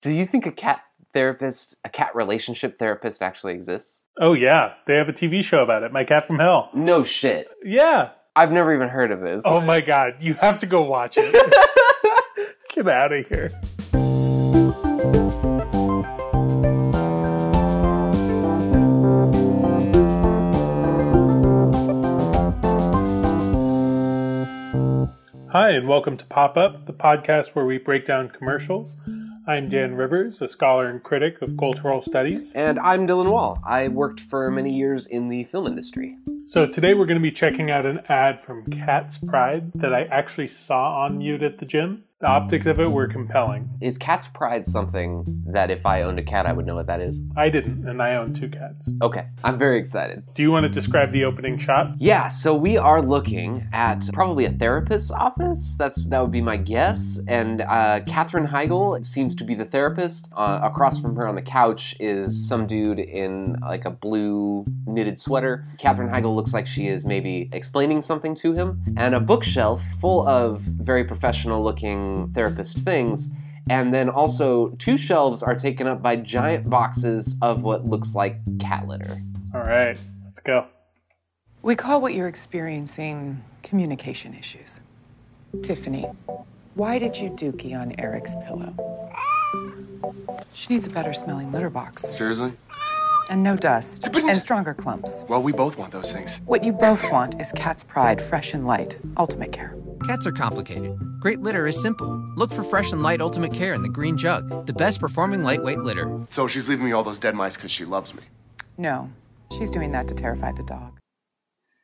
Do you think a cat therapist, a cat relationship therapist actually exists? Oh yeah, they have a TV show about it. My Cat from Hell. No shit. Yeah. I've never even heard of this. Oh my god, you have to go watch it. Get out of here. Hi, and welcome to Pop Up, the podcast where we break down commercials. I'm Dan Rivers, a scholar and critic of cultural studies. And I'm Dylan Wall. I worked for many years in the film industry. So today we're going to be checking out an ad from Cat's Pride that I actually saw on mute at the gym. The optics of it were compelling. Is Cat's Pride something that if I owned a cat, I would know what that is? I didn't, and I own two cats. Okay, I'm very excited. Do you want to describe the opening shot? Yeah, so we are looking at probably a therapist's office. That's that would be my guess. And uh, Katherine Heigl seems to be the therapist. Uh, across from her on the couch is some dude in like a blue knitted sweater. Katherine Heigl looks like she is maybe explaining something to him, and a bookshelf full of very professional looking therapist things. And then also, two shelves are taken up by giant boxes of what looks like cat litter. All right, let's go. We call what you're experiencing communication issues. Tiffany, why did you dookie on Eric's pillow? She needs a better smelling litter box. Seriously? And no dust. And stronger clumps. Well, we both want those things. What you both want is Cat's Pride Fresh and Light Ultimate Care. Cats are complicated. Great litter is simple. Look for Fresh and Light Ultimate Care in the green jug, the best performing lightweight litter. So she's leaving me all those dead mice because she loves me. No, she's doing that to terrify the dog.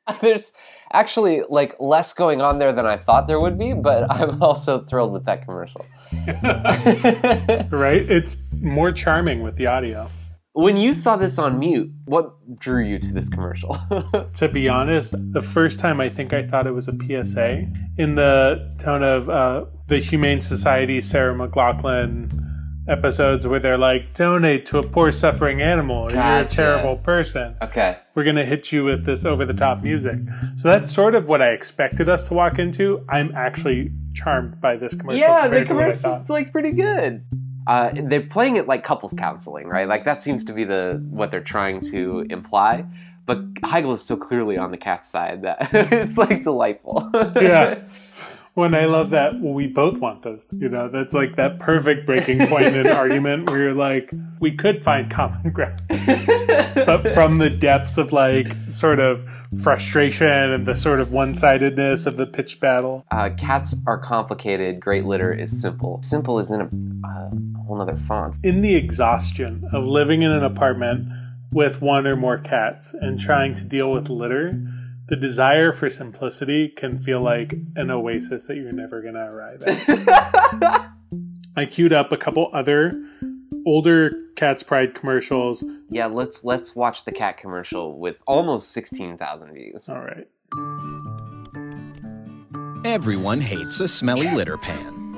There's actually like less going on there than I thought there would be, but I'm also thrilled with that commercial. Right? It's more charming with the audio. When you saw this on mute, what drew you to this commercial? To be honest, the first time I think I thought it was a PSA in the tone of uh, the Humane Society Sarah McLachlan episodes where they're like, donate to a poor suffering animal or you're a terrible person. okay. We're going to hit you with this over the top music. So that's sort of what I expected us to walk into. I'm actually charmed by this commercial. Yeah, the compared to what I commercial's like pretty good. Uh, they're playing it like couples counseling, right? Like that seems to be the what they're trying to imply. But Heigl is so clearly on the cat side that it's like delightful. yeah. When I love that, well, we both want those. You know, that's like that perfect breaking point in an argument where you're like, we could find common ground, but from the depths of like sort of frustration and the sort of one-sidedness of the pitch battle. uh, cats are complicated. Great litter is simple. Simple is in a, uh, whole other font. In the exhaustion of living in an apartment with one or more cats and trying to deal with litter, the desire for simplicity can feel like an oasis that you're never going to arrive at. I queued up a couple other older Cat's Pride commercials. Yeah, let's let's watch the cat commercial with almost sixteen thousand views. All right. Everyone hates a smelly litter pan.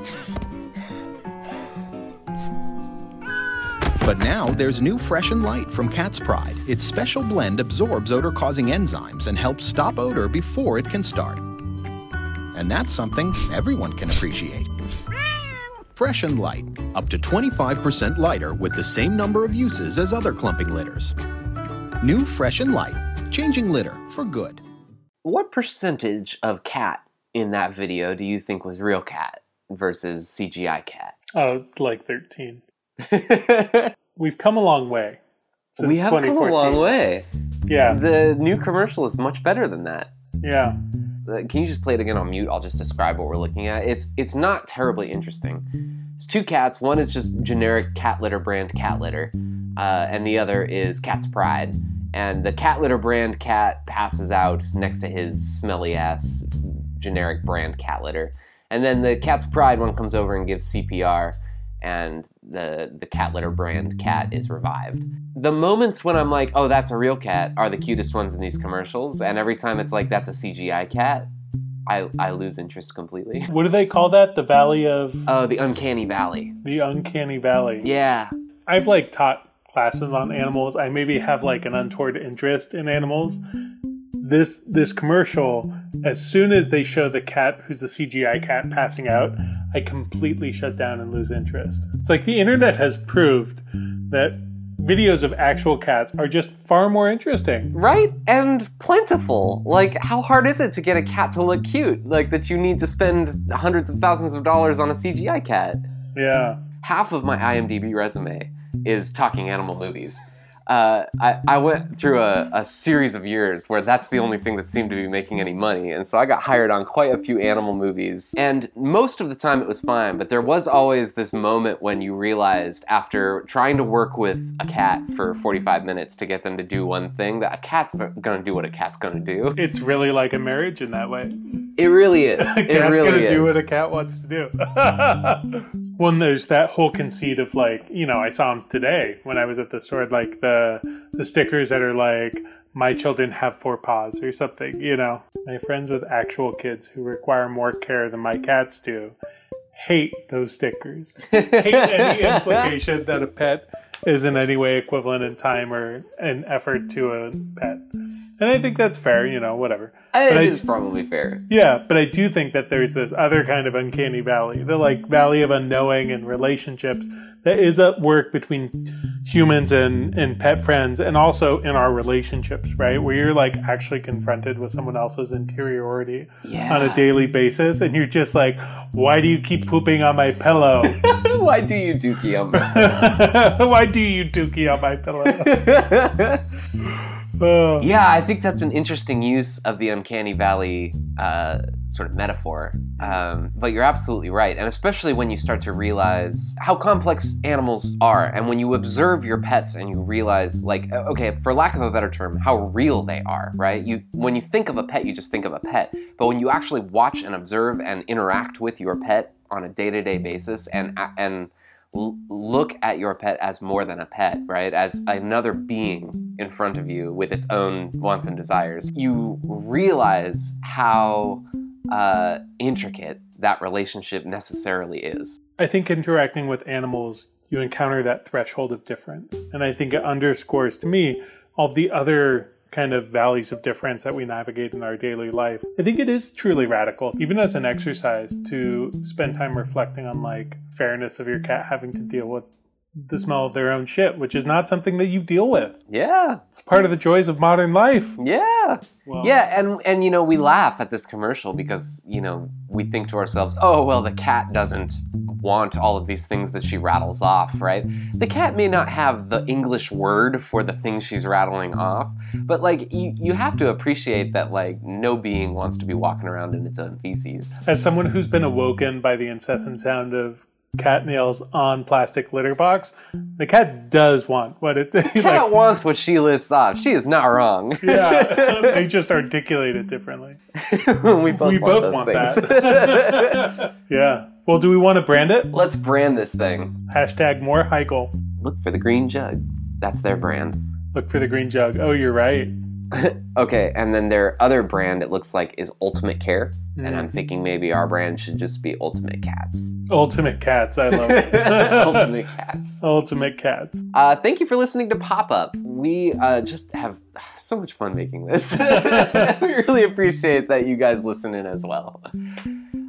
But now there's new Fresh and Light from Cat's Pride. Its special blend absorbs odor causing enzymes and helps stop odor before it can start. And that's something everyone can appreciate. Fresh and Light, up to 25% lighter with the same number of uses as other clumping litters. New Fresh and Light, changing litter for good. What percentage of cat in that video do you think was real cat versus CGI cat? Oh, like 13. We've come a long way. Since we have come a long way. Yeah, The new commercial is much better than that. yeah. Uh, Can you just play it again on mute? I'll just describe what we're looking at. It's it's not terribly interesting. It's two cats. One is just generic cat litter brand cat litter, uh, and the other is Cat's Pride. And the cat litter brand cat passes out next to his smelly ass generic brand cat litter, and then the Cat's Pride one comes over and gives CPR, and the the cat litter brand cat is revived. The moments when I'm like, oh, that's a real cat, are the cutest ones in these commercials, and every time it's like that's a CGI cat, I I lose interest completely. What do they call that? The Valley of Oh, the uncanny valley. the Uncanny Valley. Yeah, I've like taught classes on animals. I maybe have like an untoward interest in animals. This this commercial, as soon as they show the cat who's the CGI cat passing out, I completely shut down and lose interest. It's like the internet has proved that videos of actual cats are just far more interesting. Right? And plentiful. Like, how hard is it to get a cat to look cute? Like, that you need to spend hundreds of thousands of dollars on a CGI cat. Yeah. Half of my IMDb resume is talking animal movies. Uh, I, I went through a, a series of years where that's the only thing that seemed to be making any money. And so I got hired on quite a few animal movies. And most of the time it was fine, but there was always this moment when you realized after trying to work with a cat for 45 minutes to get them to do one thing that a cat's gonna do what a cat's gonna do. It's really like a marriage in that way. It really is. A It cat's really gonna is. do what a cat wants to do. when there's that whole conceit of like, you know, I saw him today when I was at the store, like the the stickers that are like, "My children have four paws" or something. You know, my friends with actual kids who require more care than my cats do hate those stickers. hate any implication that a pet is in any way equivalent in time or an effort to a pet. And I think that's fair, you know, whatever. It But I- is probably fair. yeah, but I do think that there's this other kind of uncanny valley, the like valley of unknowing and relationships that is at work between humans and, and pet friends and also in our relationships, right? Where you're like actually confronted with someone else's interiority Yeah. on a daily basis and you're just like, why do you keep pooping on my pillow? Why do you dookie on my why do you dookie on my pillow? Oh. Yeah, I think that's an interesting use of the uncanny valley uh, sort of metaphor. Um, but you're absolutely right, and especially when you start to realize how complex animals are, and when you observe your pets and you realize, like, uh, okay, for lack of a better term, how real they are. Right? You when you think of a pet, you just think of a pet, but when you actually watch and observe and interact with your pet on a day-to-day basis, and and look at your pet as more than a pet, right? As another being in front of you with its own wants and desires. You realize how uh, intricate that relationship necessarily is. I think interacting with animals, you encounter that threshold of difference. And I think it underscores to me all the other kind of valleys of difference that we navigate in our daily life. I think it is truly radical, even as an exercise, to spend time reflecting on like fairness of your cat having to deal with the smell mm-hmm. of their own shit, which is not something that you deal with. Yeah, It's part of the joys of modern life. yeah, Well- yeah. And and you know we laugh at this commercial because you know we think to ourselves, oh well, the cat doesn't want all of these things that she rattles off, right? The cat may not have the English word for the things she's rattling off, but like you you have to appreciate that like no being wants to be walking around in its own feces. As someone who's been awoken by the incessant sound of cat nails on plastic litter box, the cat does want what it Cat like, wants what she lists off. She is not wrong. Yeah, they just articulate it differently. we both We want both want that. Yeah. Well, do we want to brand it? Let's brand this thing. Hashtag more Heigl. Look for the green jug. That's their brand. Look for the green jug. Oh, you're right. Okay, and then their other brand, it looks like, is Ultimate Care. And. I'm thinking maybe our brand should just be Ultimate Cats. Ultimate cats. I love it. Ultimate Cats. Ultimate cats. Uh, thank you for listening to Pop Up. We uh, just have so much fun making this. we really appreciate that you guys listen in as well.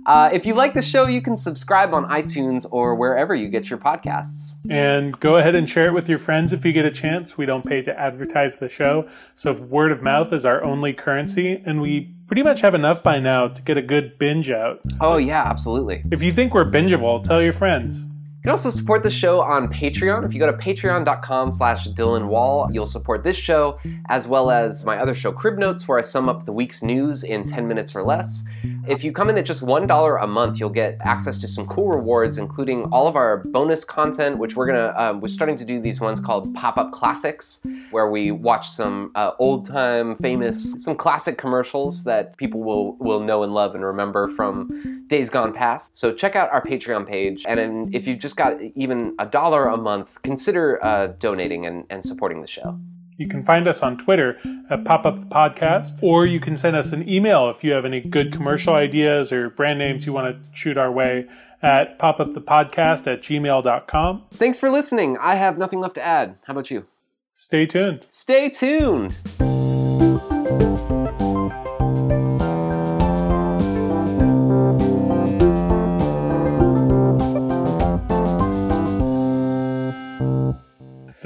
Uh, if you like the show, you can subscribe on iTunes or wherever you get your podcasts. And go ahead and share it with your friends if you get a chance. We don't pay to advertise the show, so word of mouth is our only currency, and we pretty much have enough by now to get a good binge out. Oh, yeah, absolutely. If you think we're bingeable, tell your friends. You can also support the show on Patreon. If you go to patreon.com slash Dylan Wall, you'll support this show, as well as my other show, Crib Notes, where I sum up the week's news in 10 minutes or less. If you come in at just $1 a month, you'll get access to some cool rewards, including all of our bonus content, which we're gonna, um, we're starting to do these ones called Pop-Up Classics, where we watch some uh, old-time famous, some classic commercials that people will, will know and love and remember from days gone past. So check out our Patreon page, and if you just got even a dollar a month, consider uh, donating and, and supporting the show. You can find us on Twitter at Pop Up the Podcast, or you can send us an email if you have any good commercial ideas or brand names you want to shoot our way at popupthepodcast at gmail.com. Thanks for listening. I have nothing left to add. How about you? Stay tuned. Stay tuned.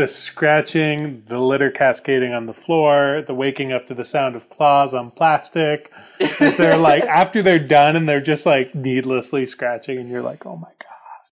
The scratching, the litter cascading on the floor, the waking up to the sound of claws on plastic. They're like after they're done and they're just like needlessly scratching, and you're like, oh my god.